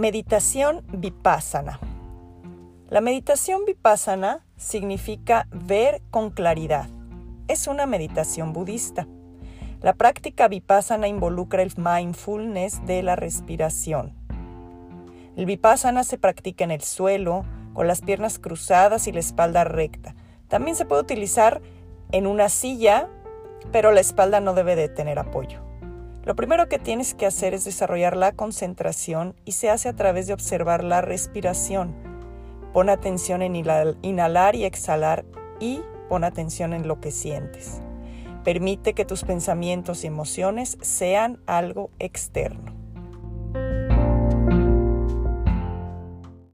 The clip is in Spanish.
Meditación vipassana. La meditación vipassana significa ver con claridad. Es una meditación budista. La práctica vipassana involucra el mindfulness de la respiración. El vipassana se practica en el suelo, con las piernas cruzadas y la espalda recta. También se puede utilizar en una silla, pero la espalda no debe de tener apoyo. Lo primero que tienes que hacer es desarrollar la concentración y se hace a través de observar la respiración. Pon atención en inhalar y exhalar y pon atención en lo que sientes. Permite que tus pensamientos y emociones sean algo externo.